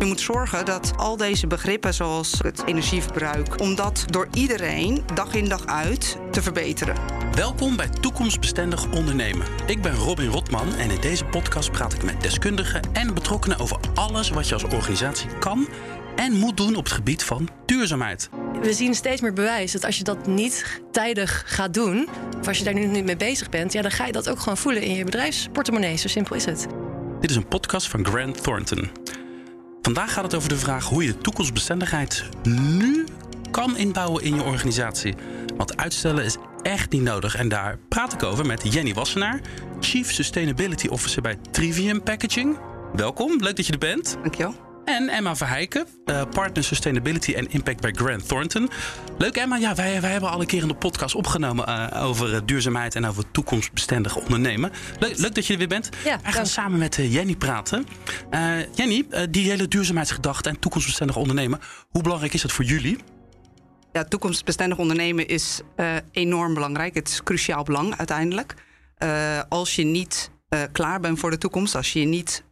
Je moet zorgen dat al deze begrippen, zoals het energieverbruik, om dat door iedereen dag in dag uit te verbeteren. Welkom bij Toekomstbestendig Ondernemen. Ik ben Robin Rotman en in deze podcast praat ik met deskundigen en betrokkenen over alles wat je als organisatie kan en moet doen op het gebied van duurzaamheid. We zien steeds meer bewijs dat als je dat niet tijdig gaat doen, of als je daar nu niet mee bezig bent, ja, dan ga je dat ook gewoon voelen in je bedrijfsportemonnee. Zo simpel is het. Dit is een podcast van Grant Thornton. Vandaag gaat het over de vraag hoe je toekomstbestendigheid nu kan inbouwen in je organisatie. Want uitstellen is echt niet nodig. En daar praat ik over met Jenny Wassenaar, Chief Sustainability Officer bij Trivium Packaging. Welkom, leuk dat je er bent. Dankjewel. En Emma Verheijken, uh, Partner Sustainability and Impact bij Grant Thornton. Leuk Emma, ja, wij, wij hebben al een keer in de podcast opgenomen uh, over uh, duurzaamheid en over toekomstbestendig ondernemen. Leuk, leuk dat je er weer bent. Ja, wij gaan samen met Jenny praten. Jenny, die hele duurzaamheidsgedachte en toekomstbestendig ondernemen, hoe belangrijk is dat voor jullie? Ja, toekomstbestendig ondernemen is enorm belangrijk. Het is cruciaal belang uiteindelijk. als je niet klaar bent voor de toekomst, als je je niet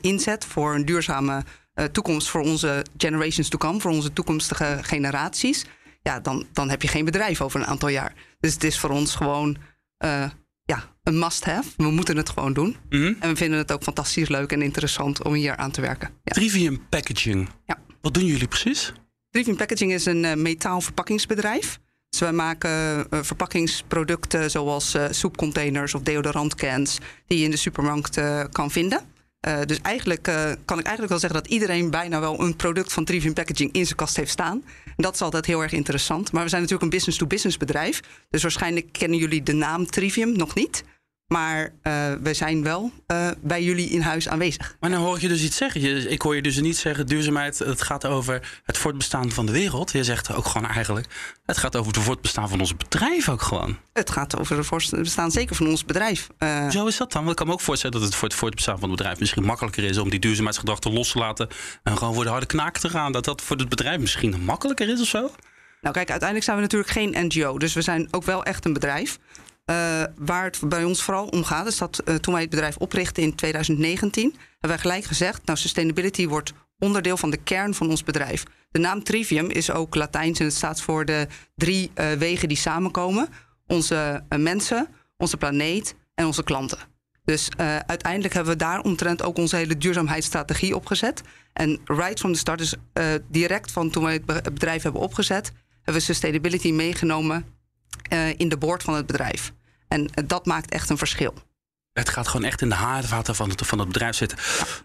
inzet voor een duurzame uh, toekomst voor onze generations to come, voor onze toekomstige generaties, ja, dan, dan heb je geen bedrijf over een aantal jaar. Dus het is voor ons gewoon uh, ja, een must-have. We moeten het gewoon doen. Mm -hmm. En we vinden het ook fantastisch leuk en interessant om hier aan te werken. Ja. Trivium Packaging. Ja. Wat doen jullie precies? Trivium Packaging is een uh, metaalverpakkingsbedrijf. Dus wij maken verpakkingsproducten zoals soepcontainers of deodorantcans die je in de supermarkt kan vinden. Uh, dus eigenlijk uh, kan ik eigenlijk wel zeggen dat iedereen bijna wel een product van Trivium Packaging in zijn kast heeft staan. Dat is altijd heel erg interessant. Maar we zijn natuurlijk een business-to-business -business bedrijf. Dus waarschijnlijk kennen jullie de naam Trivium nog niet. Maar uh, we zijn wel uh, bij jullie in huis aanwezig. Maar nou hoor je dus iets zeggen. Je, ik hoor je dus niet zeggen: duurzaamheid, het gaat over het voortbestaan van de wereld. Je zegt ook gewoon eigenlijk: het gaat over het voortbestaan van ons bedrijf ook gewoon. Het gaat over het voortbestaan zeker van ons bedrijf. Uh, Zo is dat dan? Want ik kan me ook voorstellen dat het voor het voortbestaan van het bedrijf misschien makkelijker is om die duurzaamheidsgedachte los te laten en gewoon voor de harde knaak te gaan. Dat dat voor het bedrijf misschien makkelijker is of zo? Nou, kijk, uiteindelijk zijn we natuurlijk geen NGO. Dus we zijn ook wel echt een bedrijf. Uh, waar het bij ons vooral om gaat, is dat uh, toen wij het bedrijf oprichten in 2019, hebben wij gelijk gezegd: Nou, sustainability wordt onderdeel van de kern van ons bedrijf. De naam Trivium is ook Latijns en het staat voor de drie uh, wegen die samenkomen: onze mensen, onze planeet en onze klanten. Dus uiteindelijk hebben we daar omtrent ook onze hele duurzaamheidsstrategie opgezet. En right from the start, dus direct van toen we het bedrijf hebben opgezet, hebben we sustainability meegenomen in de board van het bedrijf. En dat maakt echt een verschil. Het gaat gewoon echt in de haarvaten van het, van het bedrijf zitten.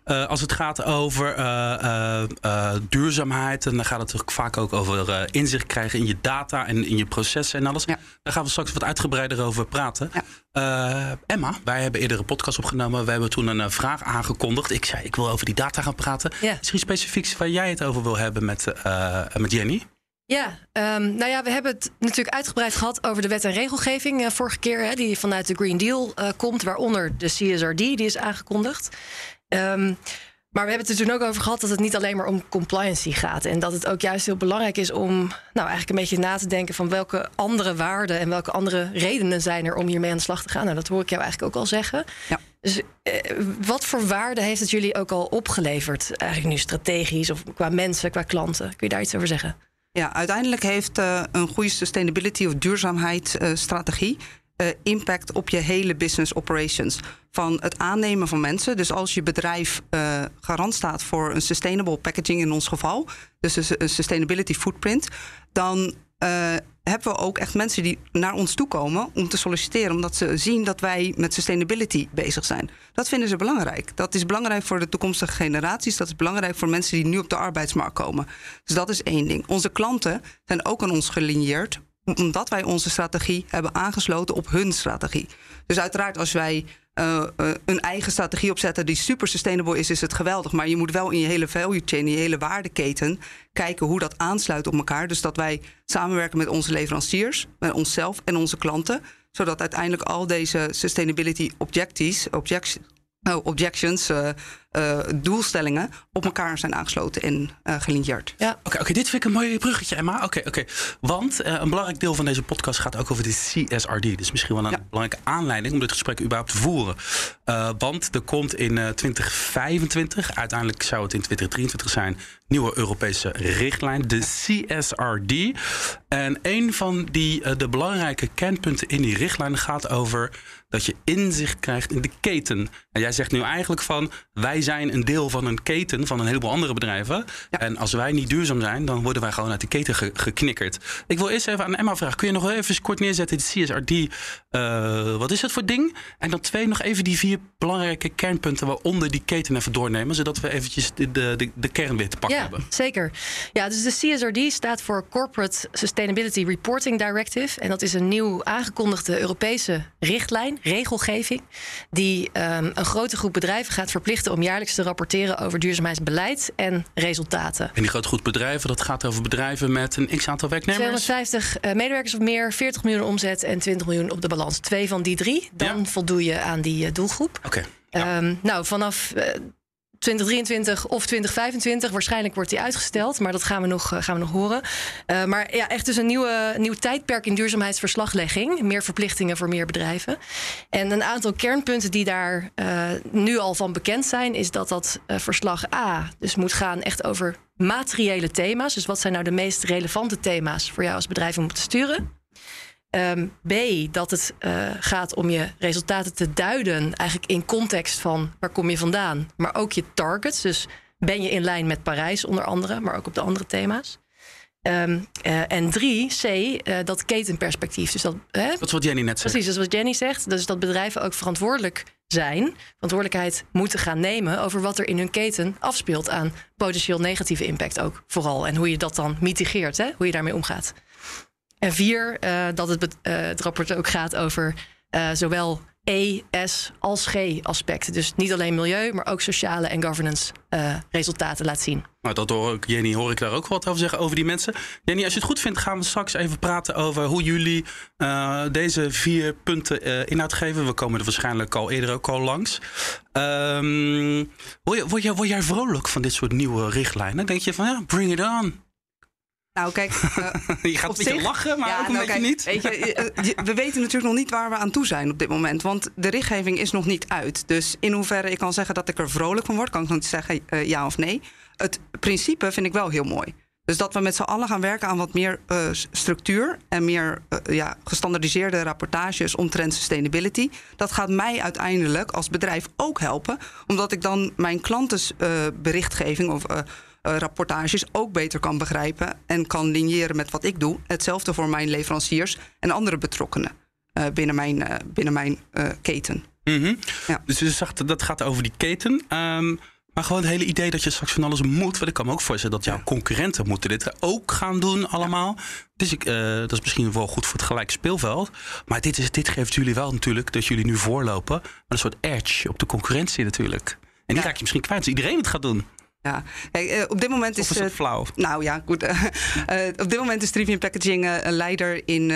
Uh, als het gaat over uh, uh, duurzaamheid, dan gaat het vaak ook over inzicht krijgen in je data en in je processen en alles. Ja. Daar gaan we straks wat uitgebreider over praten. Ja. Emma, wij hebben eerder een podcast opgenomen. We hebben toen een vraag aangekondigd. Ik zei, ik wil over die data gaan praten. Ja. Misschien specifiek waar jij het over wil hebben met, met Jenny? Ja, um, nou ja, we hebben het natuurlijk uitgebreid gehad over de wet en regelgeving uh, vorige keer, hè, die vanuit de Green Deal uh, komt, waaronder de CSRD, die is aangekondigd. Um, maar we hebben het er toen ook over gehad dat het niet alleen maar om compliancy gaat. En dat het ook juist heel belangrijk is om nou, eigenlijk een beetje na te denken van welke andere waarden en welke andere redenen zijn er om hiermee aan de slag te gaan. Nou, dat hoor ik jou eigenlijk ook al zeggen. Ja. Dus eh, wat voor waarde heeft het jullie ook al opgeleverd? Eigenlijk nu strategisch of qua mensen, qua klanten? Kun je daar iets over zeggen? Ja, uiteindelijk heeft uh, een goede sustainability of duurzaamheidsstrategie uh, impact op je hele business operations. Van het aannemen van mensen. Dus als je bedrijf garant staat voor een sustainable packaging in ons geval, dus een sustainability footprint, dan hebben we ook echt mensen die naar ons toe komen om te solliciteren, omdat ze zien dat wij met sustainability bezig zijn. Dat vinden ze belangrijk. Dat is belangrijk voor de toekomstige generaties. Dat is belangrijk voor mensen die nu op de arbeidsmarkt komen. Dus dat is één ding. Onze klanten zijn ook aan ons gelineerd omdat wij onze strategie hebben aangesloten op hun strategie. Dus uiteraard, als wij uh, uh, een eigen strategie opzetten die super sustainable is, is het geweldig. Maar je moet wel in je hele value chain, in je hele waardeketen, kijken hoe dat aansluit op elkaar. Dus dat wij samenwerken met onze leveranciers, met onszelf en onze klanten. Zodat uiteindelijk al deze sustainability objectives, uh, objections uh, doelstellingen op elkaar zijn aangesloten en uh, gelinkeerd. Ja. Oké, oké, dit vind ik een mooi bruggetje, Emma. Oké, oké. Want uh, een belangrijk deel van deze podcast gaat ook over de CSRD. Dus misschien wel een ja. belangrijke aanleiding om dit gesprek überhaupt te voeren. want er komt in 2025, uiteindelijk zou het in 2023 zijn, nieuwe Europese richtlijn, de CSRD. En een van die, de belangrijke kernpunten in die richtlijn gaat over dat je inzicht krijgt in de keten. En jij zegt nu eigenlijk van wij zijn een deel van een keten van een heleboel andere bedrijven. En als wij niet duurzaam zijn, dan worden wij gewoon uit de keten geknikkerd. Ik wil eerst even aan Emma vragen. Kun je nog even kort neerzetten, de CSRD, uh, wat is het voor ding? En dan twee, nog even die vier belangrijke kernpunten waaronder die keten even doornemen, zodat we eventjes de, de, de kern weer te pakken ja, hebben. Zeker. Ja, dus de CSRD staat voor Corporate Sustainability Reporting Directive. En dat is een nieuw aangekondigde Europese richtlijn, regelgeving, die um, een grote groep bedrijven gaat verplichten om jaarlijks te rapporteren over duurzaamheidsbeleid en resultaten. En die grote groep bedrijven, dat gaat over bedrijven met een x aantal werknemers? 250 uh, medewerkers of meer, 40 miljoen omzet en 20 miljoen op de balans. Twee van die drie, dan ja. voldoe je aan die uh, doelgroep. Oké. Okay. Ja. Um, nou, vanaf uh, 2023 of 2025. Waarschijnlijk wordt die uitgesteld, maar dat gaan we nog, gaan we nog horen. Uh, maar ja, echt dus een nieuwe, nieuw tijdperk in duurzaamheidsverslaglegging. Meer verplichtingen voor meer bedrijven. En een aantal kernpunten die daar uh, nu al van bekend zijn, is dat dat verslag A dus moet gaan echt over materiële thema's. Dus wat zijn nou de meest relevante thema's voor jou als bedrijf om te sturen? Um, B, dat het uh, gaat om je resultaten te duiden, eigenlijk in context van waar kom je vandaan, maar ook je targets. Dus ben je in lijn met Parijs onder andere, maar ook op de andere thema's. Um, uh, en drie, C, uh, dat ketenperspectief. Dus dat, hè? dat is wat Jenny net zegt. Precies, dat is wat Jenny zegt. Dus dat bedrijven ook verantwoordelijk zijn, verantwoordelijkheid moeten gaan nemen over wat er in hun keten afspeelt aan potentieel negatieve impact ook vooral. En hoe je dat dan mitigeert, hè? hoe je daarmee omgaat. En vier, uh, dat het, uh, het rapport ook gaat over uh, zowel E, S als G aspecten. Dus niet alleen milieu, maar ook sociale en governance resultaten laat zien. Nou, dat hoor ik, Jenny, hoor ik daar ook wat over zeggen over die mensen. Jenny, als je het goed vindt, gaan we straks even praten over hoe jullie deze vier punten inhoud geven. We komen er waarschijnlijk al eerder ook al langs. Um, word, je, jij, word jij vrolijk van dit soort nieuwe richtlijnen? Denk je van ja, bring it on. Nou, kijk. Uh, je gaat een beetje lachen, maar ja, ook een nou, beetje kijk, niet. Weet je, we weten natuurlijk nog niet waar we aan toe zijn op dit moment. Want de richtgeving is nog niet uit. Dus in hoeverre ik kan zeggen dat ik er vrolijk van word, kan ik nog niet zeggen uh, ja of nee. Het principe vind ik wel heel mooi. Dus dat we met z'n allen gaan werken aan wat meer uh, structuur en meer ja, gestandardiseerde rapportages omtrent sustainability. Dat gaat mij uiteindelijk als bedrijf ook helpen, omdat ik dan mijn klantenberichtgeving of rapportages ook beter kan begrijpen en kan lineëren met wat ik doe. Hetzelfde voor mijn leveranciers en andere betrokkenen uh, binnen mijn, uh, binnen mijn keten. Mm -hmm. ja. Dus je dat gaat over die keten. Um, maar gewoon het hele idee dat je straks van alles moet. Want ik kan me ook voorstellen dat jouw concurrenten moeten dit ook gaan doen allemaal. Ja. Dus ik, dat is misschien wel goed voor het gelijk speelveld. Maar dit, is, dit geeft jullie wel natuurlijk dat jullie nu voorlopen. Maar een soort edge op de concurrentie natuurlijk. En die raak je misschien kwijt als iedereen het gaat doen. Ja, uh, op dit moment is. Of is het flauw? Nou ja, goed. Uh, op dit moment is Trivium Packaging uh, een leider in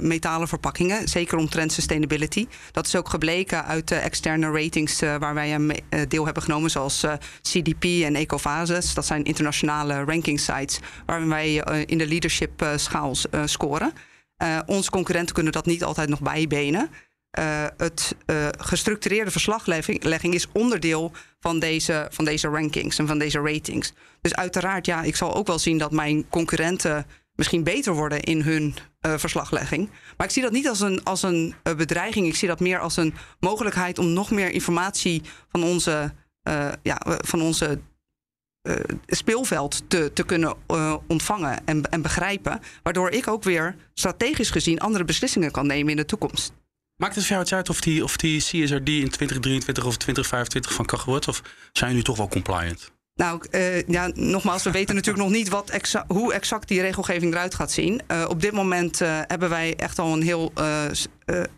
metalen verpakkingen. Zeker omtrent sustainability. Dat is ook gebleken uit de externe ratings waar wij aan deel hebben genomen, zoals CDP en Ecovasis. Dat zijn internationale ranking sites waar wij in de leadership schaal scoren. onze concurrenten kunnen dat niet altijd nog bijbenen. Uh, het uh, gestructureerde verslaglegging is onderdeel van deze, van deze rankings en van deze ratings. Dus uiteraard, ja, ik zal ook wel zien dat mijn concurrenten misschien beter worden in hun uh, verslaglegging. Maar ik zie dat niet als een, als een bedreiging. Ik zie dat meer als een mogelijkheid om nog meer informatie van onze, ja, van onze speelveld te, te kunnen ontvangen en, en begrijpen. Waardoor ik ook weer strategisch gezien andere beslissingen kan nemen in de toekomst. Maakt het voor jou uit of die, of die CSRD in 2023 of 2025 van kracht wordt? Of zijn jullie toch wel compliant? Nou, uh, ja, nogmaals, we weten natuurlijk nog niet wat exa hoe exact die regelgeving eruit gaat zien. Uh, op dit moment uh, hebben wij echt al een heel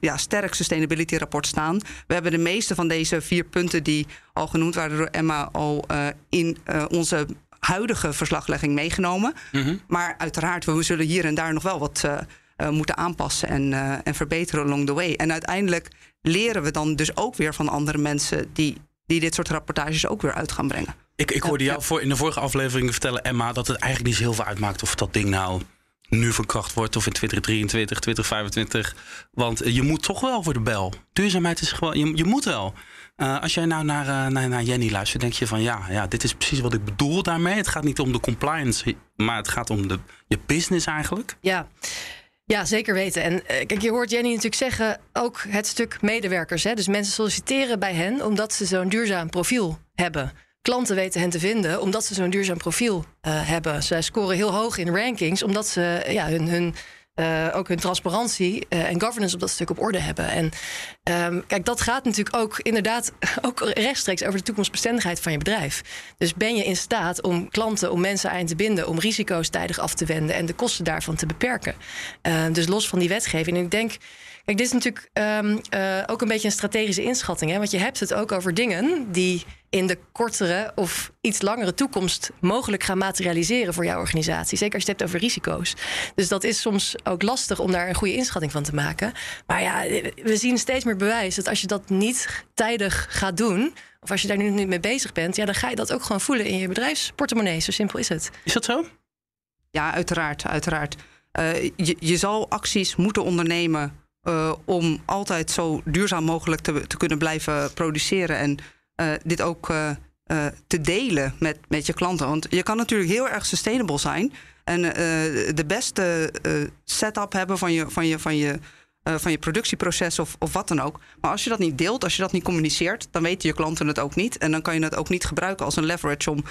ja, sterk sustainability rapport staan. We hebben de meeste van deze vier punten die al genoemd waren door Emma al in onze huidige verslaglegging meegenomen. Mm -hmm. Maar uiteraard, we zullen hier en daar nog wel wat uh, moeten aanpassen en, uh, en verbeteren along the way. En uiteindelijk leren we dan dus ook weer van andere mensen die die dit soort rapportages ook weer uit gaan brengen. Ik, ik hoorde jou voor, in de vorige aflevering vertellen, Emma, dat het eigenlijk niet zo heel veel uitmaakt of dat ding nou nu verkracht wordt of in 2023, 2025. Want je moet toch wel voor de bel. Duurzaamheid is gewoon, je, je moet wel. Uh, als jij nou naar, uh, naar, naar, Jenny luistert, denk je van ja, ja, dit is precies wat ik bedoel daarmee. Het gaat niet om de compliance, maar het gaat om de, je business eigenlijk. Ja. Ja, zeker weten. En uh, kijk, je hoort Jenny natuurlijk zeggen ook het stuk medewerkers. Hè? Dus mensen solliciteren bij hen omdat ze zo'n duurzaam profiel hebben klanten weten hen te vinden omdat ze zo'n duurzaam profiel uh, hebben. Zij scoren heel hoog in rankings omdat ze ja, hun, hun, uh, ook hun transparantie uh, en governance op dat stuk op orde hebben. En um, kijk, dat gaat natuurlijk ook inderdaad ook rechtstreeks over de toekomstbestendigheid van je bedrijf. Dus ben je in staat om klanten, om mensen aan te binden, om risico's tijdig af te wenden en de kosten daarvan te beperken. dus los van die wetgeving. En ik denk. Kijk, dit is natuurlijk um, uh, ook een beetje een strategische inschatting. Hè? Want je hebt het ook over dingen die in de kortere of iets langere toekomst mogelijk gaan materialiseren voor jouw organisatie. Zeker als je het hebt over risico's. Dus dat is soms ook lastig om daar een goede inschatting van te maken. Maar ja, we zien steeds meer bewijs dat als je dat niet tijdig gaat doen. Of als je daar nu niet mee bezig bent, ja, dan ga je dat ook gewoon voelen in je bedrijfsportemonnee. Zo simpel is het. Is dat zo? Ja, uiteraard. uiteraard. Uh, je, je zal acties moeten ondernemen uh, om altijd zo duurzaam mogelijk te, te kunnen blijven produceren. En uh, dit ook uh, te delen met, met je klanten. Want je kan natuurlijk heel erg sustainable zijn. En de beste setup hebben van je, van je, van je, van je productieproces of, of wat dan ook. Maar als je dat niet deelt, als je dat niet communiceert, dan weten je klanten het ook niet. En dan kan je het ook niet gebruiken als een leverage om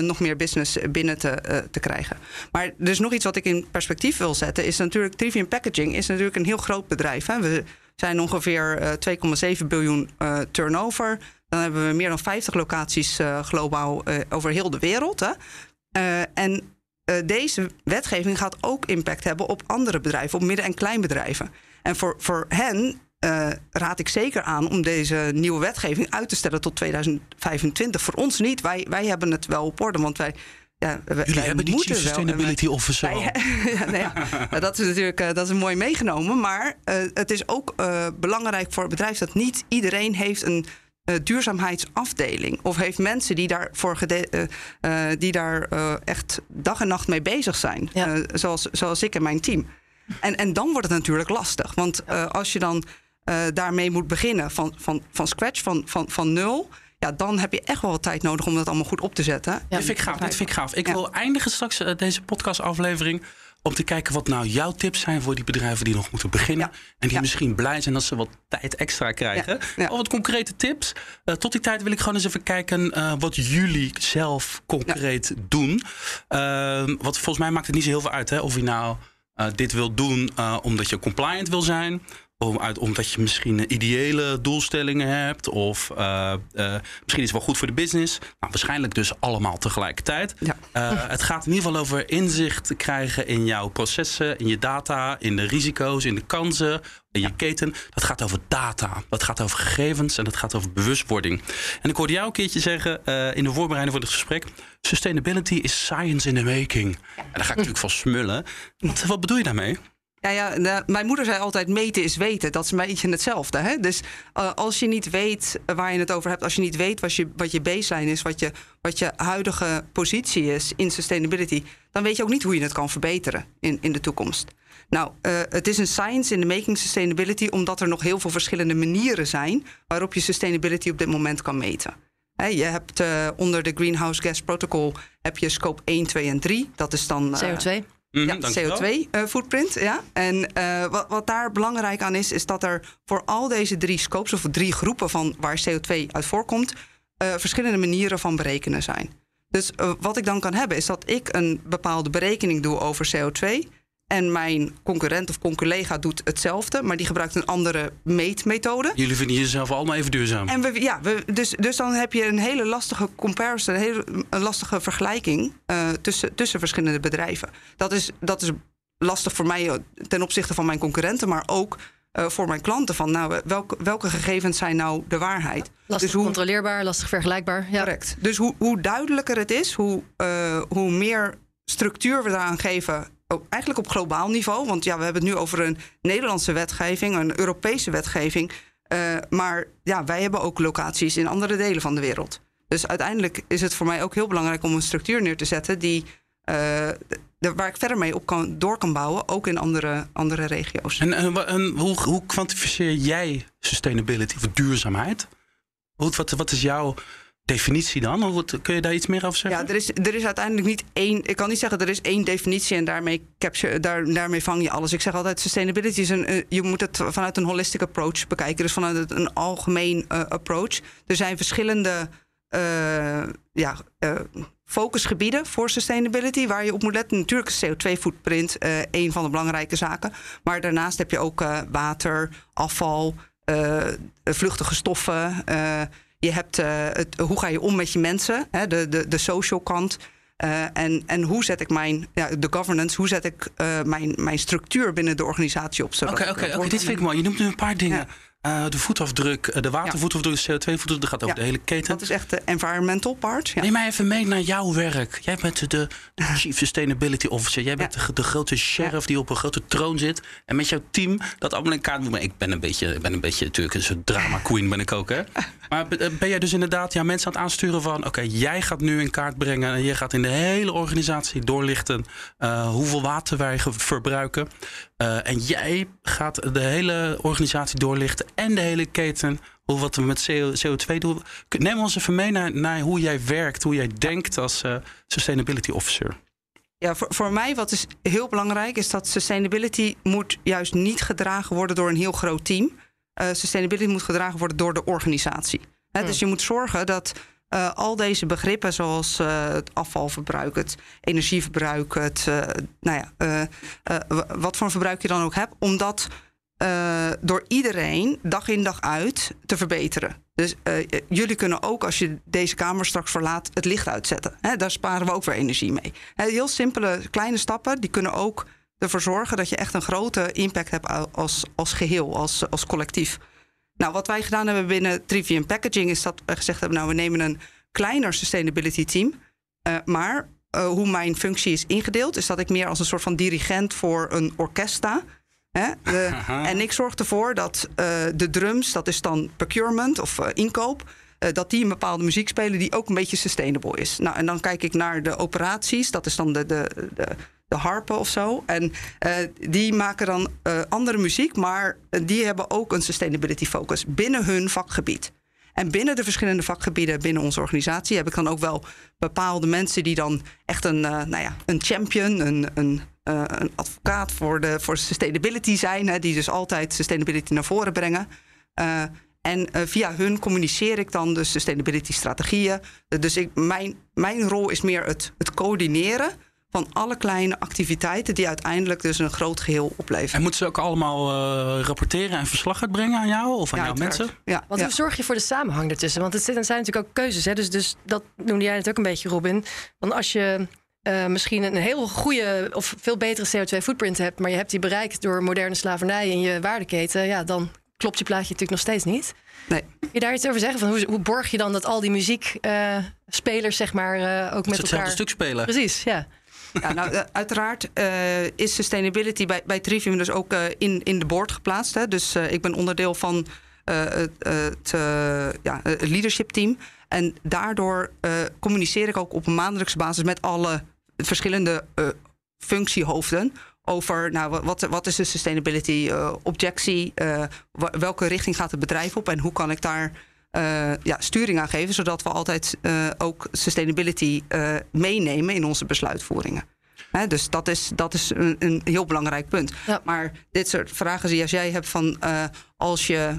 nog meer business binnen te, te krijgen. Maar er is nog iets wat ik in perspectief wil zetten. Is natuurlijk, Trivium Packaging is natuurlijk een heel groot bedrijf. Hè. We zijn ongeveer uh, 2,7 biljoen turnover. Dan hebben we meer dan 50 locaties globaal over heel de wereld. Hè. en deze wetgeving gaat ook impact hebben op andere bedrijven, op midden- en kleinbedrijven. En voor, voor hen uh, raad ik zeker aan om deze nieuwe wetgeving uit te stellen tot 2025. Voor ons niet. Wij, wij hebben het wel op orde, want wij. Ja, wij, Jullie hebben die Chief Sustainability wij, Officer. Wij, ja, nou ja, dat is natuurlijk uh, dat is mooi meegenomen. Maar uh, het is ook belangrijk voor het bedrijf dat niet iedereen heeft een duurzaamheidsafdeling. Of heeft mensen die, daarvoor die daar echt dag en nacht mee bezig zijn. Ja. zoals, zoals ik en mijn team. En, en dan wordt het natuurlijk lastig. Want als je dan uh, daarmee moet beginnen van, van, van scratch, van, van, van nul. Ja, dan heb je echt wel wat tijd nodig om dat allemaal goed op te zetten. Ja, dit vind ik gaaf. Dit vind ik gaaf. Ik ja. wil eindigen straks uh, deze podcastaflevering om te kijken wat nou jouw tips zijn voor die bedrijven die nog moeten beginnen. Ja. En die ja. misschien blij zijn dat ze wat tijd extra krijgen. Ja. Of wat concrete tips. Uh, tot die tijd wil ik gewoon eens even kijken uh, wat jullie zelf concreet doen. Uh, want volgens mij maakt het niet zo heel veel uit hè, of je nou dit wil doen omdat je compliant wil zijn om, uit, omdat je misschien ideële doelstellingen hebt. Of uh, uh, misschien is het wel goed voor de business. Nou, waarschijnlijk dus allemaal tegelijkertijd. Ja. Uh, het gaat in ieder geval over inzicht te krijgen in jouw processen, in je data, in de risico's, in de kansen, in je keten. Dat gaat over data. Dat gaat over gegevens en dat gaat over bewustwording. En ik hoorde jou een keertje zeggen in de voorbereiding voor het gesprek. Sustainability is science in the making. En daar ga ik natuurlijk van smullen. Wat, wat bedoel je daarmee? Ja, ja mijn moeder zei altijd: meten is weten. Dat is een beetje hetzelfde. Hè? Dus uh, als je niet weet waar je het over hebt, als je niet weet wat je, wat je baseline is, wat je, wat je huidige positie is in sustainability, dan weet je ook niet hoe je het kan verbeteren in, in de toekomst. Nou, uh, het is een science in the making sustainability, omdat er nog heel veel verschillende manieren zijn waarop je sustainability op dit moment kan meten. Je hebt uh, onder de Greenhouse Gas Protocol heb je scope 1, 2 en 3. Dat is dan CO2. Mm, ja, CO2-footprint. Uh, ja. En uh, wat, wat, daar belangrijk aan is, is dat er voor al deze drie scopes, of drie groepen van waar CO2 uit voorkomt, uh, verschillende manieren van berekenen zijn. Dus wat ik dan kan hebben, is dat ik een bepaalde berekening doe over CO2. En mijn concurrent of conculega doet hetzelfde, maar die gebruikt een andere meetmethode. Jullie vinden jezelf allemaal even duurzaam. En we, ja, we, dus, dus dan heb je een hele lastige comparison, een hele een lastige vergelijking uh, tussen, tussen verschillende bedrijven. Dat is, dat is lastig voor mij ten opzichte van mijn concurrenten, maar ook uh, voor mijn klanten. Van nou, welke, welke gegevens zijn nou de waarheid? Lastig dus hoe, controleerbaar, lastig vergelijkbaar. Ja. Correct. Dus hoe, hoe duidelijker het is, hoe, uh, hoe meer structuur we eraan geven eigenlijk op globaal niveau. Want ja, we hebben het nu over een Nederlandse wetgeving, een Europese wetgeving. Uh, maar ja, wij hebben ook locaties in andere delen van de wereld. Dus uiteindelijk is het voor mij ook heel belangrijk om een structuur neer te zetten die uh, waar ik verder mee op kan, door kan bouwen, ook in andere, andere regio's. En, en, hoe, hoe kwantificeer jij sustainability of duurzaamheid? Wat, wat is jouw definitie dan? kun je daar iets meer over zeggen? Ja, er is, er is uiteindelijk niet één. Ik kan niet zeggen er is één definitie en daarmee, capture, daar, daarmee vang je alles. Ik zeg altijd: sustainability is een. Eh, je moet het vanuit een holistic approach bekijken. Dus vanuit een algemeen uh, approach. Er zijn verschillende. Uh, ja, focusgebieden voor sustainability waar je op moet letten. Natuurlijk is CO2-footprint uh, een van de belangrijke zaken. Maar daarnaast heb je ook water, afval, vluchtige stoffen. Je hebt het, hoe ga je om met je mensen, hè, de, de, de social kant. en, en hoe zet ik mijn, ja, de governance, hoe zet ik mijn, mijn structuur binnen de organisatie op? Oké, oké, dit vind ik mooi. Je noemt nu een paar dingen. Ja. Uh, de voetafdruk, uh, de watervoetafdruk, de CO2-voetafdruk, dat gaat over ja. de hele keten. Dat is echt de environmental part. Ja. Neem mij even mee naar jouw werk. Jij bent de, Chief Sustainability Officer. Jij bent de, de, grote sheriff die op een grote troon zit. En met jouw team dat allemaal in kaart moet. Ik ben een beetje, ik ben een beetje natuurlijk een soort drama queen ben ik ook, hè? Maar ben jij dus inderdaad ja, mensen aan het aansturen van... oké, jij gaat nu in kaart brengen... en je gaat in de hele organisatie doorlichten... Uh, hoeveel water wij verbruiken. Uh, en jij gaat de hele organisatie doorlichten... en de hele keten, hoe wat we met CO2 doen. Neem ons even mee naar, naar hoe jij werkt... hoe jij denkt als uh, Sustainability Officer. Ja, voor, voor mij wat is heel belangrijk... is dat sustainability moet juist niet gedragen worden door een heel groot team... Uh, sustainability moet gedragen worden door de organisatie. He. Dus je moet zorgen dat uh, al deze begrippen, zoals uh, het afvalverbruik, het energieverbruik, het, nou ja, wat voor verbruik je dan ook hebt, om dat door iedereen dag in dag uit te verbeteren. Dus jullie kunnen ook, als je deze kamer straks verlaat, het licht uitzetten. Daar sparen we ook weer energie mee. heel simpele kleine stappen, die kunnen ook ervoor zorgen dat je echt een grote impact hebt als, als geheel, als, als collectief. Nou, wat wij gedaan hebben binnen Trivium Packaging is dat we gezegd hebben: nou, we nemen een kleiner sustainability team. Uh, maar hoe mijn functie is ingedeeld, is dat ik meer als een soort van dirigent voor een orkest sta. Hè? De, en ik zorg ervoor dat uh, de drums, dat is dan procurement of inkoop, dat die een bepaalde muziek spelen die ook een beetje sustainable is. Nou, en dan kijk ik naar de operaties, dat is dan de, de, de de harpen of zo. En die maken dan andere muziek, maar die hebben ook een sustainability focus binnen hun vakgebied. En binnen de verschillende vakgebieden binnen onze organisatie heb ik dan ook wel bepaalde mensen die dan echt een, nou ja, een champion, een, een, een advocaat voor, de, voor sustainability zijn, hè, die dus altijd sustainability naar voren brengen. En uh, via hun communiceer ik dan de sustainability strategieën. dus ik, mijn, mijn rol is meer het, het coördineren van alle kleine activiteiten die uiteindelijk dus een groot geheel opleveren. En moeten ze ook allemaal uh, rapporteren en verslag uitbrengen aan jou of aan ja, jouw mensen? Ja. Want hoe zorg je voor de samenhang ertussen? Want het zijn natuurlijk ook keuzes. Hè? Dus, dus dat noemde jij het ook een beetje, Robin. Want als je uh, misschien een heel goede of veel betere CO2-footprint hebt, maar je hebt die bereikt door moderne slavernij in je waardeketen, ja, dan klopt je plaatje natuurlijk nog steeds niet. Nee. Kun je daar iets over zeggen? Van hoe, hoe borg je dan dat al die muziekspelers, uh, zeg maar, uh, ook met elkaar... stuk spelen. Precies, ja. Ja, nou, uiteraard uh, is sustainability bij, bij Trivium dus ook uh, in, in de board geplaatst. Hè. Dus ik ben onderdeel van het, ja, het leadership team. En daardoor communiceer ik ook op een maandelijkse basis met alle verschillende functiehoofden over nou, wat, wat is de sustainability objectie, welke richting gaat het bedrijf op en hoe kan ik daar ja, sturing aan geven, zodat we altijd ook sustainability meenemen in onze besluitvoeringen. Dus dat is, dat is een, een heel belangrijk punt. Ja. Maar dit soort vragen zoals jij hebt van als, je,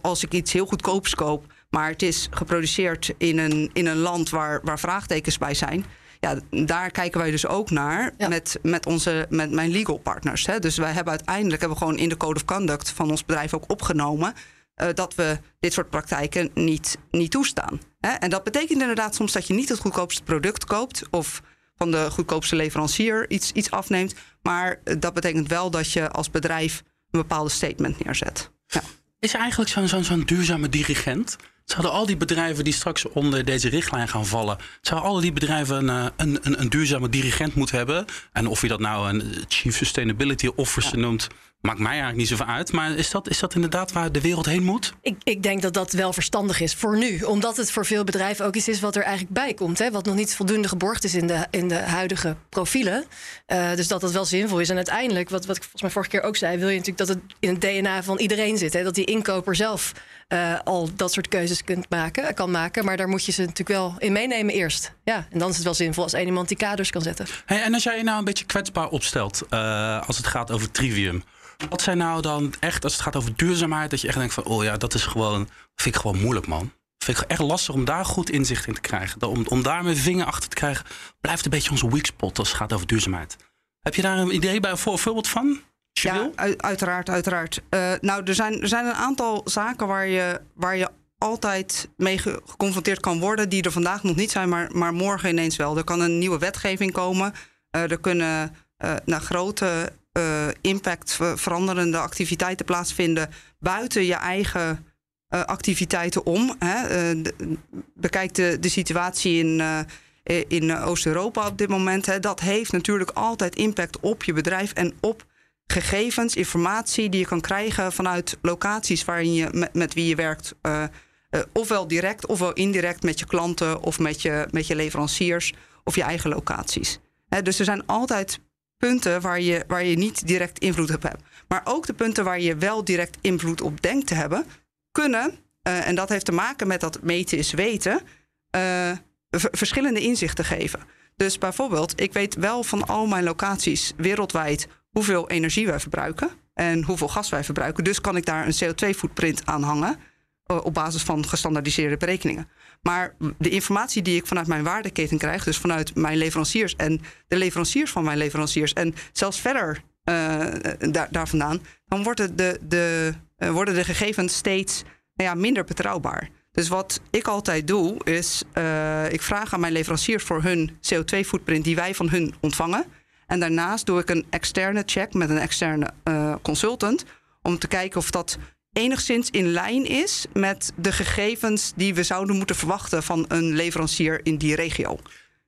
als ik iets heel goedkoops koop, maar het is geproduceerd in een, in een land waar, waar vraagtekens bij zijn. Ja, daar kijken wij dus ook naar ja. met, met, onze, met mijn legal partners. Hè. Dus wij hebben uiteindelijk hebben we gewoon in de Code of Conduct van ons bedrijf ook opgenomen uh, dat we dit soort praktijken niet, niet toestaan. Hè? En dat betekent inderdaad soms dat je niet het goedkoopste product koopt of van de goedkoopste leverancier iets, iets afneemt. Maar dat betekent wel dat je als bedrijf een bepaalde statement neerzet. Ja. Is eigenlijk zo'n zo'n zo'n duurzame dirigent? zouden al die bedrijven die straks onder deze richtlijn gaan vallen, zouden al die bedrijven een, een, een, een duurzame dirigent moeten hebben? En of je dat nou een Chief Sustainability Officer noemt, Maakt mij eigenlijk niet zoveel uit. Maar is dat, is dat inderdaad waar de wereld heen moet? Ik, ik denk dat dat wel verstandig is voor nu. Omdat het voor veel bedrijven ook iets is wat er eigenlijk bij komt. Hè, wat nog niet voldoende geborgd is in de, in de huidige profielen. Uh, dus dat dat wel zinvol is. En uiteindelijk, wat, wat ik volgens mij vorige keer ook zei... wil je natuurlijk dat het in het DNA van iedereen zit. Hè, dat die inkoper zelf uh, al dat soort keuzes kunt maken, kan maken. Maar daar moet je ze natuurlijk wel in meenemen eerst. Ja, en dan is het wel zinvol als één iemand die kaders kan zetten. Hey, en als jij je nou een beetje kwetsbaar opstelt... Uh, als het gaat over trivium... Wat zijn nou dan echt, als het gaat over duurzaamheid, dat je echt denkt van, oh ja, dat is gewoon, vind ik gewoon moeilijk, man. Vind ik echt lastig om daar goed inzicht in te krijgen. Om, om daar mijn vinger achter te krijgen, blijft een beetje onze weak spot als het gaat over duurzaamheid. Heb je daar een idee bij, een voorbeeld van? Ja, uiteraard, uiteraard. Uh, nou, er zijn, er zijn een aantal zaken waar je, waar je altijd mee geconfronteerd kan worden, die er vandaag nog niet zijn, maar, maar morgen ineens wel. Er kan een nieuwe wetgeving komen. Uh, er kunnen uh, naar grote uh, impact veranderende activiteiten plaatsvinden buiten je eigen uh, activiteiten om. Hè. Uh, bekijk de, de situatie in, in Oost-Europa op dit moment. Hè. Dat heeft natuurlijk altijd impact op je bedrijf en op gegevens, informatie die je kan krijgen vanuit locaties waarin je met, met wie je werkt. ofwel direct ofwel indirect met je klanten of met je, met je leveranciers of je eigen locaties. dus er zijn altijd punten waar je, waar je niet direct invloed op hebt. Maar ook de punten waar je wel direct invloed op denkt te hebben, kunnen, uh, en dat heeft te maken met dat meten is weten, uh, verschillende inzichten geven. Dus bijvoorbeeld, ik weet wel van al mijn locaties wereldwijd hoeveel energie wij verbruiken en hoeveel gas wij verbruiken. Dus kan ik daar een CO2-footprint aan hangen. Eh, op basis van gestandardiseerde berekeningen. Maar de informatie die ik vanuit mijn waardeketen krijg, dus vanuit mijn leveranciers en de leveranciers van mijn leveranciers en zelfs verder uh, daar, vandaan, dan worden de, de, uh, worden de gegevens steeds nou ja, minder betrouwbaar. Dus wat ik altijd doe, is uh, ik vraag aan mijn leveranciers voor hun CO2-footprint die wij van hun ontvangen. En daarnaast doe ik een externe check met een externe consultant om te kijken of dat enigszins in lijn is met de gegevens die we zouden moeten verwachten van een leverancier in die regio.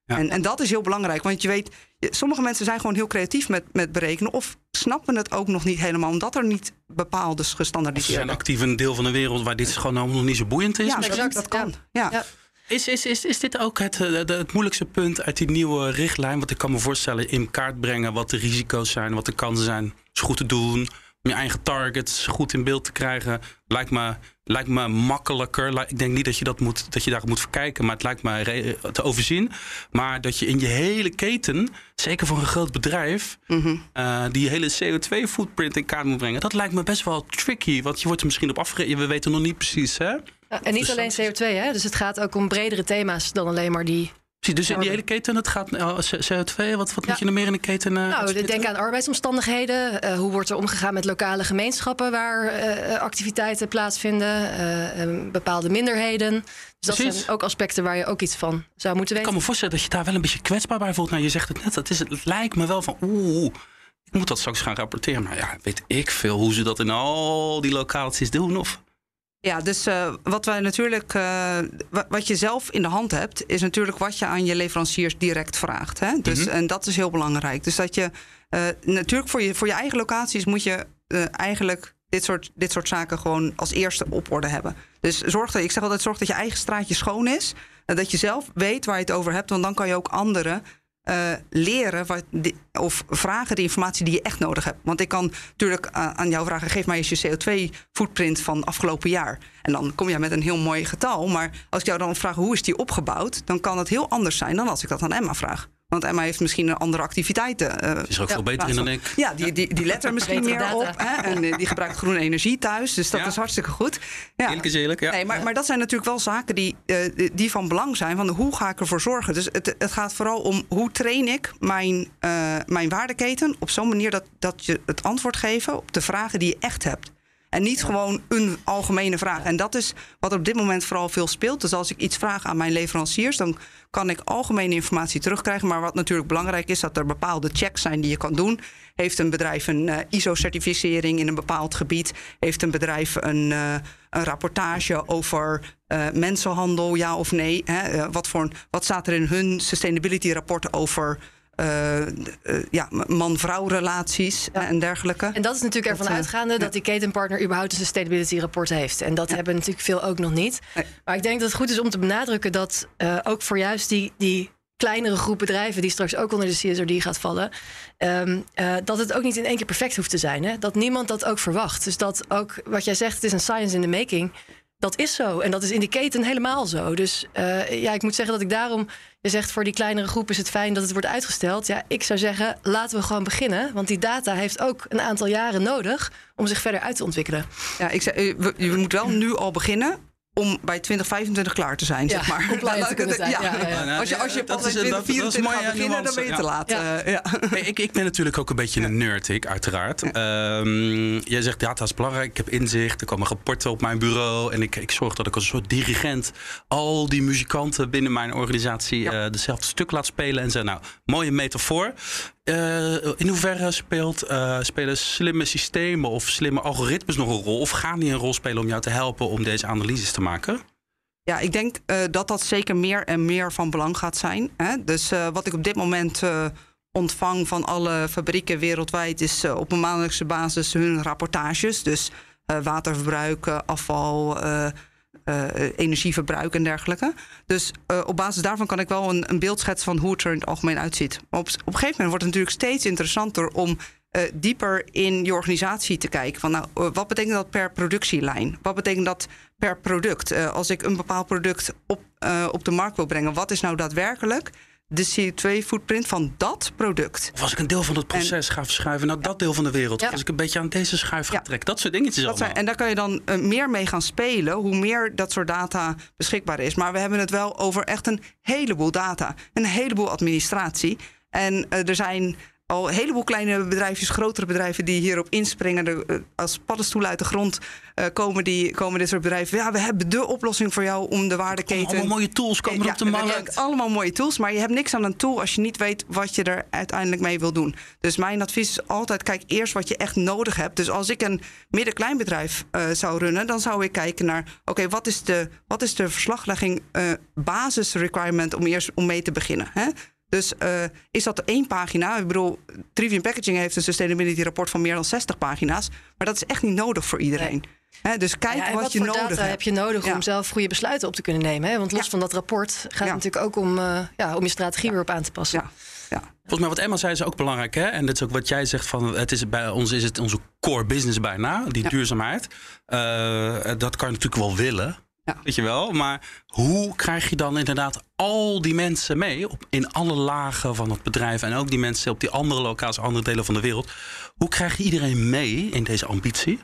Ja. En, en dat is heel belangrijk, want je weet, sommige mensen zijn gewoon heel creatief met, met berekenen of snappen het ook nog niet helemaal, omdat er niet bepaalde gestandardiseerde... Ze zijn actief in een deel van de wereld waar dit gewoon nog niet zo boeiend is. Ja, exact, dat kan. ja. ja. Is, is, is, is dit ook het, het, het, moeilijkste punt uit die nieuwe richtlijn? Want ik kan me voorstellen in kaart brengen wat de risico's zijn, wat de kansen zijn. Is goed te doen je eigen targets goed in beeld te krijgen, lijkt me, lijkt me makkelijker. Ik denk niet dat je, dat, moet, dat je daar moet verkijken, maar het lijkt me te overzien. Maar dat je in je hele keten, zeker voor een groot bedrijf, mhm. eh, die hele CO2-footprint in kaart moet brengen, dat lijkt me best wel tricky. Want je wordt er misschien op afgerekend. We weten nog niet precies. Hè? en niet dus alleen CO2, hè? dus het gaat ook om bredere thema's dan alleen maar die dus in die hele keten, het gaat oh, CO2, wat, wat moet je nog meer in de keten? Uh, nou, denk aan arbeidsomstandigheden. Uh, hoe wordt er omgegaan met lokale gemeenschappen waar uh, activiteiten plaatsvinden? bepaalde minderheden. Dus dat zijn ook aspecten waar je ook iets van zou moeten weten. Ik kan me voorstellen dat je daar wel een beetje kwetsbaar bij voelt. Nou, je zegt het net, het, is, het lijkt me wel van oeh, ik moet dat straks gaan rapporteren. Maar ja, weet ik veel hoe ze dat in al die locaties doen of... Ja, dus uh, wat wij natuurlijk, uh, wat je zelf in de hand hebt, is natuurlijk wat je aan je leveranciers direct vraagt. Hè? Dus, mm-hmm. En dat is heel belangrijk. Dus dat je uh, natuurlijk voor je, voor je eigen locaties moet je eigenlijk dit soort, dit soort zaken gewoon als eerste op orde hebben. Dus zorg dat, ik zeg altijd, zorg dat je eigen straatje schoon is. En dat je zelf weet waar je het over hebt, want dan kan je ook anderen uh, leren wat of vragen de informatie die je echt nodig hebt. Want ik kan natuurlijk uh, aan jou vragen: geef mij eens je CO2-footprint van afgelopen jaar. En dan kom je met een heel mooi getal. Maar als ik jou dan vraag hoe is die opgebouwd, dan kan het heel anders zijn dan als ik dat aan Emma vraag. Want Emma heeft misschien een andere activiteiten. Uh, is er ook veel beter in dan ik. Ja, die, die, die let er misschien meer op. Hè? En die gebruikt groene energie thuis. Dus dat is hartstikke goed. Ja. Eerlijk is eerlijk, ja. Nee, maar, maar dat zijn natuurlijk wel zaken die, uh, die van belang zijn. Van hoe ga ik ervoor zorgen? Dus het, het gaat vooral om hoe train ik mijn, uh, mijn waardeketen... op zo'n manier dat, dat je het antwoord geven op de vragen die je echt hebt. En niet gewoon een algemene vraag. En dat is wat op dit moment vooral veel speelt. Dus als ik iets vraag aan mijn leveranciers, dan kan ik algemene informatie terugkrijgen. Maar wat natuurlijk belangrijk is, dat er bepaalde checks zijn die je kan doen. Heeft een bedrijf een uh, ISO-certificering in een bepaald gebied? Heeft een bedrijf een, uh, een rapportage over uh, mensenhandel, ja of nee? Hè? wat, voor, wat staat er in hun sustainability-rapport over uh, uh, ja, man-vrouw relaties ja. en dergelijke. En dat is natuurlijk ervan dat, uitgaande dat die ketenpartner überhaupt een sustainability rapport heeft. En dat ja. hebben natuurlijk veel ook nog niet. Nee. Maar ik denk dat het goed is om te benadrukken dat ook voor juist die, die kleinere groep bedrijven die straks ook onder de CSRD gaat vallen, um, dat het ook niet in één keer perfect hoeft te zijn. Hè? Dat niemand dat ook verwacht. Dus dat ook wat jij zegt, het is een science in the making. Dat is zo. En dat is in die keten helemaal zo. Dus uh, ja, ik moet zeggen dat ik daarom. Je zegt voor die kleinere groep is het fijn dat het wordt uitgesteld. Ja, ik zou zeggen, laten we gewoon beginnen. Want die data heeft ook een aantal jaren nodig om zich verder uit te ontwikkelen. Ja, ik zeg, je, je moet wel nu al beginnen om bij 2025 klaar te zijn, ja, zeg maar. Compliant te kunnen zijn. Ja. Ja, ja, Als je, als je pas 2024 gaat beginnen, dan ben je te laat. Uh, ja. Hey, ik, ik ben natuurlijk ook een beetje een nerd, ik, uiteraard. Um, jij zegt, data is belangrijk. Ik heb inzicht. Er komen rapporten op mijn bureau. En ik, ik zorg dat ik als een soort dirigent al die muzikanten binnen mijn organisatie uh, dezelfde stuk laat spelen. En zeg, nou, mooie metafoor. Uh, in hoeverre speelt, uh, spelen slimme systemen of slimme algoritmes nog een rol? Of gaan die een rol spelen om jou te helpen om deze analyses te maken? Ja, ik denk uh, dat dat zeker meer en meer van belang gaat zijn. Hè? Dus wat ik op dit moment ontvang van alle fabrieken wereldwijd is op een maandelijkse basis hun rapportages. Dus waterverbruik, afval energieverbruik en dergelijke. Dus uh, op basis daarvan kan ik wel een, een, beeld schetsen van hoe het er in het algemeen uitziet. Op, op een gegeven moment wordt het natuurlijk steeds interessanter om uh, dieper in je organisatie te kijken. Van, nou, wat betekent dat per productielijn? Wat betekent dat per product? als ik een bepaald product op, op de markt wil brengen, wat is nou daadwerkelijk de CO2-footprint van dat product. Of als ik een deel van het proces en, ga verschuiven naar dat deel van de wereld. Ja. Als ik een beetje aan deze schuif ga ja. trekken. Dat soort dingetjes dat zijn, En daar kan je dan uh, meer mee gaan spelen. Hoe meer dat soort data beschikbaar is. Maar we hebben het wel over echt een heleboel data. Een heleboel administratie. En uh, er zijn al een heleboel kleine bedrijfjes, grotere bedrijven die hierop inspringen. De, uh, als paddenstoelen uit de grond uh, komen, die, komen dit soort bedrijven. Ja, we hebben de oplossing voor jou om de waardeketen. Allemaal mooie tools komen ja, op de markt. Allemaal mooie tools, maar je hebt niks aan een tool als je niet weet wat je er uiteindelijk mee wil doen. Dus mijn advies is altijd: kijk eerst wat je echt nodig hebt. Dus als ik een midden-klein bedrijf uh, zou runnen, dan zou ik kijken naar: oké, okay, wat, is de, wat is de verslaglegging basis requirement om eerst om mee te beginnen? Hè? Dus uh, is dat één pagina? Ik bedoel, Trivium Packaging heeft een sustainability rapport van meer dan 60 pagina's. Maar dat is echt niet nodig voor iedereen. Nee. He, dus kijk ja, wat, wat, je nodig data hebt. heb je nodig ja. om zelf goede besluiten op te kunnen nemen. Hè? Want los van dat rapport gaat het natuurlijk ook om, uh, ja, om je strategie weer op aan te passen. Ja. Volgens mij wat Emma zei is ook belangrijk. Hè? En dat is ook wat jij zegt van het is bij ons is het onze core business bijna, die duurzaamheid. Uh, dat kan je natuurlijk wel willen. Ja. Weet je wel? Maar hoe krijg je dan inderdaad al die mensen mee op, in alle lagen van het bedrijf en ook die mensen op die andere locaties, andere delen van de wereld? Hoe krijg je iedereen mee in deze ambitie?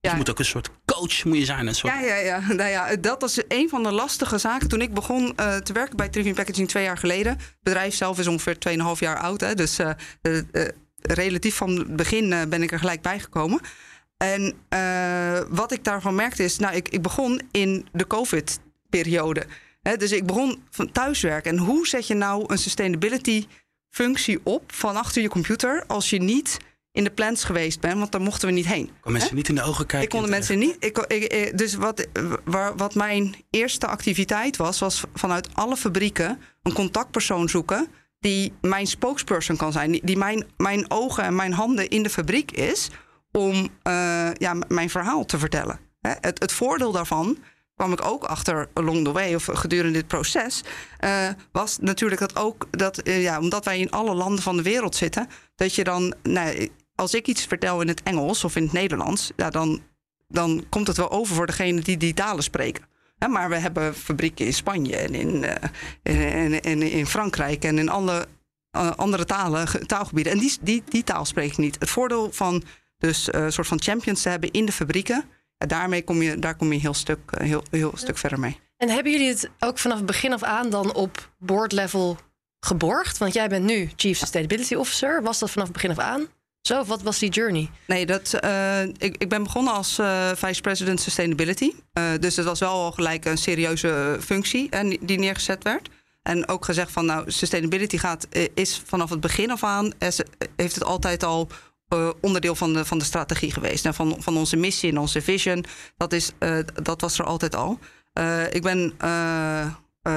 Ja. Je moet ook een soort coach moet je zijn. Een soort... Ja, ja, ja. Nou ja, dat was een van de lastige zaken. Toen ik begon uh, te werken bij Trivium Packaging twee jaar geleden. Het bedrijf zelf is ongeveer 2,5 jaar oud. Hè, dus uh, uh, relatief van het begin ben ik er gelijk bij gekomen. En uh, wat ik daarvan merkte is, nou, ik, ik begon in de COVID-periode. Dus ik begon van thuiswerken. En hoe zet je nou een sustainability functie op van achter je computer als je niet in de plants geweest bent, want daar mochten we niet heen. Kon mensen niet in de ogen kijken? Ik kon de mensen niet. Ik, ik, dus wat, waar, wat mijn eerste activiteit was, was vanuit alle fabrieken een contactpersoon zoeken die mijn spokesperson kan zijn, die mijn, mijn ogen en mijn handen in de fabriek is om uh, ja, mijn verhaal te vertellen. Hè? Het, het, voordeel daarvan kwam ik ook achter along the way of gedurende dit proces, uh, was natuurlijk dat ook dat, uh, ja, omdat wij in alle landen van de wereld zitten, dat je dan, nou, als ik iets vertel in het Engels of in het Nederlands, ja, dan, dan komt het wel over voor degene die die talen spreken. Maar we hebben fabrieken in Spanje en in, in, in Frankrijk en in alle andere talen, taalgebieden. En die, die, die taal spreek ik niet. Het voordeel van dus een uh, soort van champions te hebben in de fabrieken. En daarmee kom je, daar kom je een heel stuk, heel, heel stuk verder mee. En hebben jullie het ook vanaf het begin af aan dan op board level geborgd? Want jij bent nu Chief Sustainability Officer. Was dat vanaf het begin af aan? Zo, wat was die journey? Nee, dat, uh, ik, ik ben begonnen als uh, Vice President Sustainability. Uh, dus het was wel al gelijk een serieuze functie en die neergezet werd. En ook gezegd van, nou, sustainability gaat, is vanaf het begin af aan, heeft het altijd al onderdeel van de, van de strategie geweest. En van, van onze missie en onze vision. Dat, is, dat was er altijd al. ik ben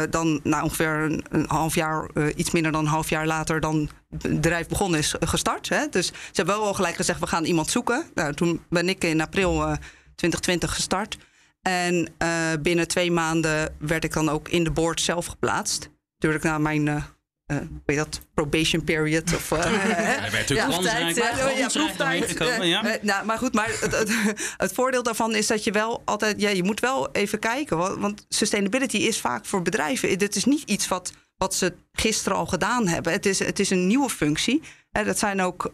dan na ongeveer een, half jaar, iets minder dan een half jaar later, dan het bedrijf begonnen is gestart. Hè? Dus ze hebben wel al gelijk gezegd: we gaan iemand zoeken. Nou, toen ben ik in april uh, 2020 gestart. En binnen twee maanden werd ik dan ook in de board zelf geplaatst. Natuurlijk na mijn uh, weet dat, probation period. Of, uh, ja, proeftijd, ja, proeftijd. Ja. nou, maar goed, maar het, het, het, voordeel daarvan is dat je wel altijd, ja, je moet wel even kijken. Want, want sustainability is vaak voor bedrijven. Dit is niet iets wat, wat ze gisteren al gedaan hebben. Het is, het is een nieuwe functie. Dat zijn ook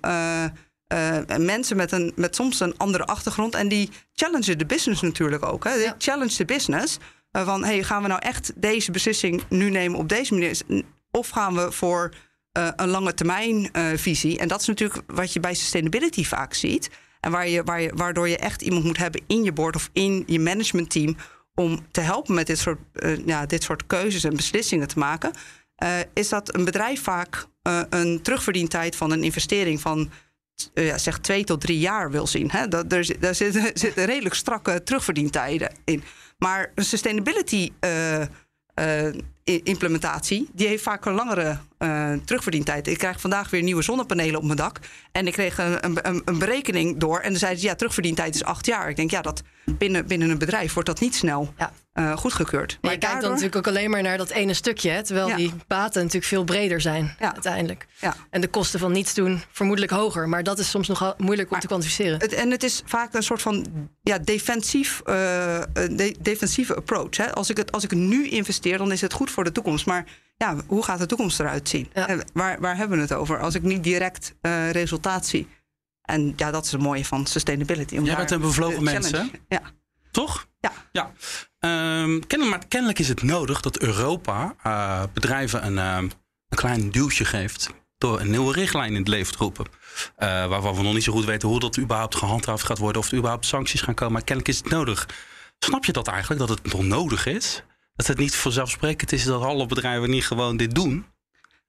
mensen met, een, met soms een andere achtergrond. En die challengen de business natuurlijk ook. Hè. Ja. Challenge de business. van hey, gaan we nou echt deze beslissing nu nemen op deze manier? Of gaan we voor uh, een lange termijn uh, visie? En dat is natuurlijk wat je bij sustainability vaak ziet. En waar je, waar je, waardoor je echt iemand moet hebben in je board of in je managementteam om te helpen met dit soort, uh, ja, dit soort keuzes en beslissingen te maken. is dat een bedrijf vaak een terugverdientijd van een investering van ja, zeg twee tot drie jaar wil zien. Hè? Dat, er, daar zitten redelijk strakke terugverdientijden in. Maar een sustainability implementatie, die heeft vaak een langere uh, terugverdientijd. Ik krijg vandaag weer nieuwe zonnepanelen op mijn dak. En ik kreeg een, een, een berekening door. En dan zeiden ze, ja, terugverdientijd is acht jaar. Ik denk, ja, dat binnen, binnen een bedrijf wordt dat niet snel ja. uh, goedgekeurd. Maar je kijkt dan natuurlijk ook alleen maar naar dat ene stukje. Hè, terwijl die baten natuurlijk veel breder zijn ja. uiteindelijk. Ja. En de kosten van niets doen vermoedelijk hoger. Maar dat is soms nog moeilijk om te kwantificeren. Het, en het is vaak een soort van ja, defensief, uh, de, defensieve approach. Hè. Als, ik het, als ik nu investeer, dan is het goed voor de toekomst. Maar ja, hoe gaat de toekomst eruit zien? Waar, waar hebben we het over? Als ik niet direct uh, resultaat zie. En ja, dat is het mooie van sustainability. Jij bent een bevlogen mens, hè? Ja. Toch? Ja. ja. Um, kennelijk, maar kennelijk is het nodig dat Europa uh, bedrijven een, uh, een klein duwtje geeft. Door een nieuwe richtlijn in het leven te roepen. Uh, waarvan we nog niet zo goed weten hoe dat überhaupt gehandhaafd gaat worden. Of er überhaupt sancties gaan komen. Maar kennelijk is het nodig. Snap je dat eigenlijk, dat het nog nodig is? Dat het niet vanzelfsprekend is dat alle bedrijven niet gewoon dit doen?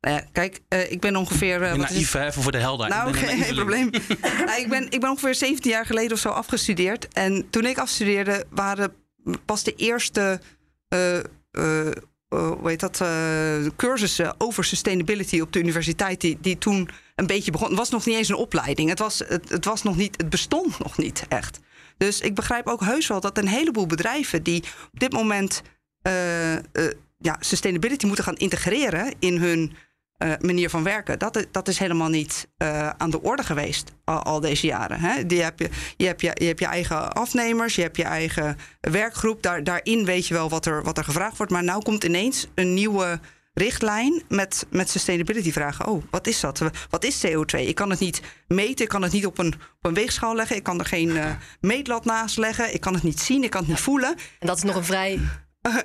Nou ja, kijk, uh, ik ben ongeveer. Uh, naïef, is... even voor de helderheid. Nou, geen, probleem. nou, ik, ben, ik ben ongeveer 17 jaar geleden of zo afgestudeerd. En toen ik afstudeerde, waren pas de eerste. Uh, hoe heet dat? cursussen over sustainability op de universiteit. Die, die toen een beetje begon. Het was nog niet eens een opleiding. Het, was, het, het, was nog niet, het bestond nog niet echt. Dus ik begrijp ook heus wel dat een heleboel bedrijven die op dit moment ja, sustainability moeten gaan integreren in hun uh, manier van werken. Dat, dat is helemaal niet aan de orde geweest al, al deze jaren. Hè? Die heb je, je, hebt je, je hebt je eigen afnemers, je hebt je eigen werkgroep. Daar, daarin weet je wel wat er, wat er gevraagd wordt. Maar nu komt ineens een nieuwe richtlijn met, met sustainability vragen. Oh, wat is dat? Wat is CO2? Ik kan het niet meten, ik kan het niet op een, op een weegschaal leggen, ik kan er geen uh, meetlat naast leggen, ik kan het niet zien, ik kan het niet voelen. En dat is nog een vrij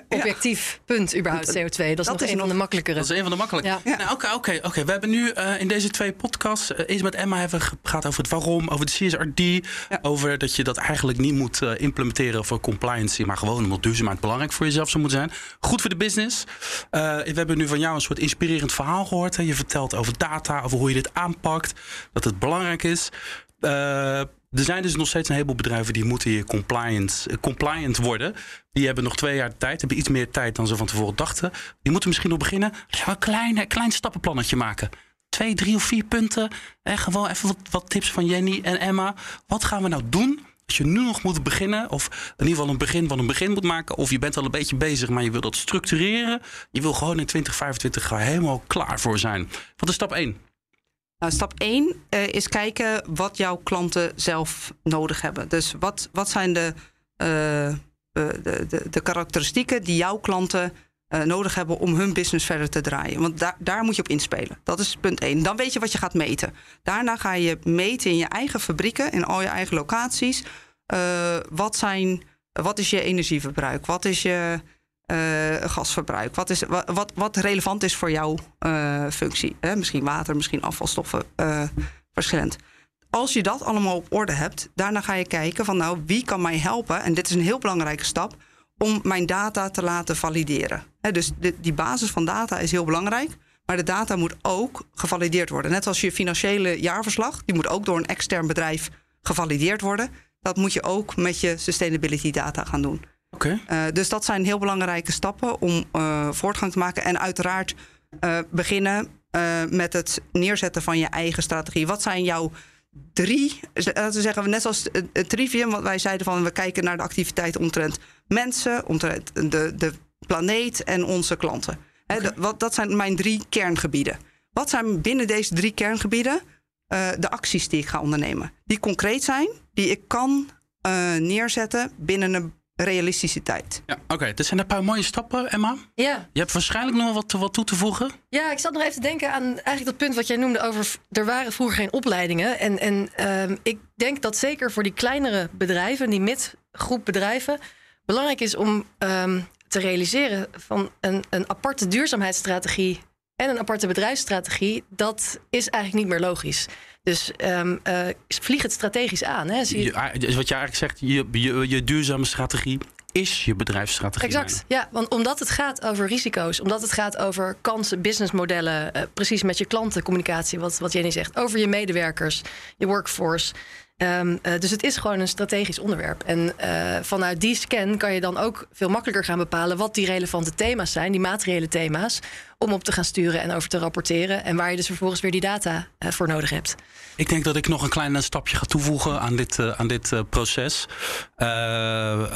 objectief punt überhaupt CO2. Dat is nog een van de makkelijkere. Dat is een van de makkelijke. Ja. Nou, oké, oké, oké. We hebben nu uh, in deze twee podcasts uh, eens met Emma hebben gaat over het waarom, over de CSRD, ja. over dat je dat eigenlijk niet moet uh, implementeren voor compliance, maar gewoon omdat duurzaamheid belangrijk voor jezelf zou moeten zijn. Goed voor de business. we hebben nu van jou een soort inspirerend verhaal gehoord. Hè. Je vertelt over data, over hoe je dit aanpakt, dat het belangrijk is. Er zijn dus nog steeds een heleboel bedrijven die moeten hier compliant, eh, compliant worden. Die hebben nog twee jaar tijd, hebben iets meer tijd dan ze van tevoren dachten. Die moeten misschien nog beginnen. Een klein, klein stappenplannetje maken. Twee, drie of vier punten. En gewoon even wat, wat tips van Jenny en Emma. Wat gaan we nou doen als je nu nog moet beginnen, of in ieder geval een begin van een begin moet maken, of je bent al een beetje bezig, maar je wil dat structureren. Je wil gewoon in 2025 helemaal klaar voor zijn. Wat is stap 1? Nou, stap 1 uh, is kijken wat jouw klanten zelf nodig hebben. Dus wat, wat zijn de, uh, de, de, de, karakteristieken die jouw klanten nodig hebben om hun business verder te draaien? Want daar, daar moet je op inspelen. Dat is punt 1. Dan weet je wat je gaat meten. Daarna ga je meten in je eigen fabrieken, in al je eigen locaties. wat, zijn, wat is je energieverbruik? Wat is je uh, gasverbruik? Wat, is, wat, wat, relevant is voor jouw uh, functie? Misschien water, misschien afvalstoffen, uh, verschillend. als je dat allemaal op orde hebt, daarna ga je kijken van nou, wie kan mij helpen? En dit is een heel belangrijke stap om mijn data te laten valideren. dus de, die basis van data is heel belangrijk. Maar de data moet ook gevalideerd worden. Net als je financiële jaarverslag, die moet ook door een extern bedrijf gevalideerd worden. Dat moet je ook met je sustainability data gaan doen. Oké. Uh, dus dat zijn heel belangrijke stappen om uh, voortgang te maken. En uiteraard uh, beginnen met het neerzetten van je eigen strategie. Wat zijn jouw drie, laten we zeggen, net als het trivium, wat wij zeiden van we kijken naar de activiteit omtrent mensen, omtrent de, de planeet en onze klanten. Okay. wat, dat zijn mijn drie kerngebieden. Wat zijn binnen deze drie kerngebieden uh, de acties die ik ga ondernemen? Die concreet zijn, die ik kan uh, neerzetten binnen een realistische tijd. Ja, oké. Okay. Dit zijn een paar mooie stappen, Emma. Ja. Je hebt waarschijnlijk nog wat, wat toe te voegen. Ja, ik zat nog even te denken aan eigenlijk dat punt wat jij noemde over... er waren vroeger geen opleidingen. En, en uh, ik denk dat zeker voor die kleinere bedrijven, die midgroep bedrijven... belangrijk is om um, te realiseren van een, een aparte duurzaamheidsstrategie en een aparte bedrijfsstrategie, dat is eigenlijk niet meer logisch. Dus um, uh, vlieg het strategisch aan. Hè? Je... Je, wat je eigenlijk zegt, je, je, je duurzame strategie is je bedrijfsstrategie. Exact, ja. Want omdat het gaat over risico's, omdat het gaat over kansen, businessmodellen, uh, precies met je klantencommunicatie, wat, wat Jenny zegt, over je medewerkers, je workforce. Um, uh, dus het is gewoon een strategisch onderwerp. En uh, vanuit die scan kan je dan ook veel makkelijker gaan bepalen wat die relevante thema's zijn, die materiële thema's, om op te gaan sturen en over te rapporteren. En waar je dus vervolgens weer die data uh, voor nodig hebt. Ik denk dat ik nog een klein stapje ga toevoegen aan dit, aan dit proces.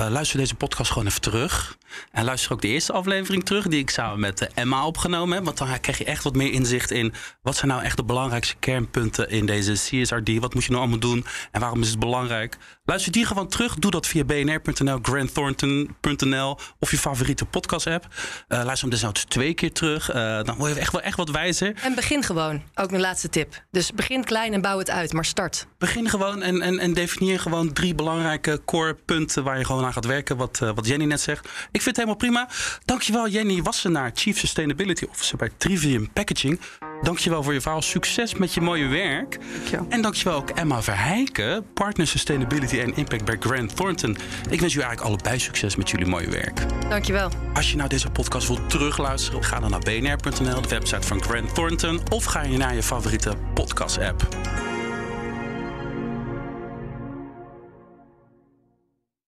luister deze podcast gewoon even terug. En luister ook de eerste aflevering terug, die ik samen met Emma opgenomen heb. Want dan krijg je echt wat meer inzicht in wat zijn nou echt de belangrijkste kernpunten in deze CSRD. Wat moet je nou allemaal doen en waarom is het belangrijk? Luister die gewoon terug. Doe dat via bnr.nl, grantthornton.nl of je favoriete podcast-app. Uh, luister hem desnoods twee keer terug. Uh, dan word je echt wel echt wat wijzer. En begin gewoon. Ook een laatste tip. Dus begin klein en bouw het uit, maar start. Begin gewoon en, en, en definieer gewoon drie belangrijke core punten waar je gewoon aan gaat werken. Wat, uh, wat Jenny net zegt. Ik vind het helemaal prima. Dankjewel Jenny Wassenaar, Chief Sustainability Officer bij Trivium Packaging. Dankjewel voor je verhaal. Succes met je mooie werk. Dankjewel. En dankjewel ook Emma Verheijken, Partner Sustainability en Impact bij Grant Thornton. Ik wens jullie eigenlijk allebei succes met jullie mooie werk. Dankjewel. Als je nou deze podcast wilt terugluisteren, ga dan naar bnr.nl, de website van Grant Thornton, of ga je naar je favoriete podcast-app.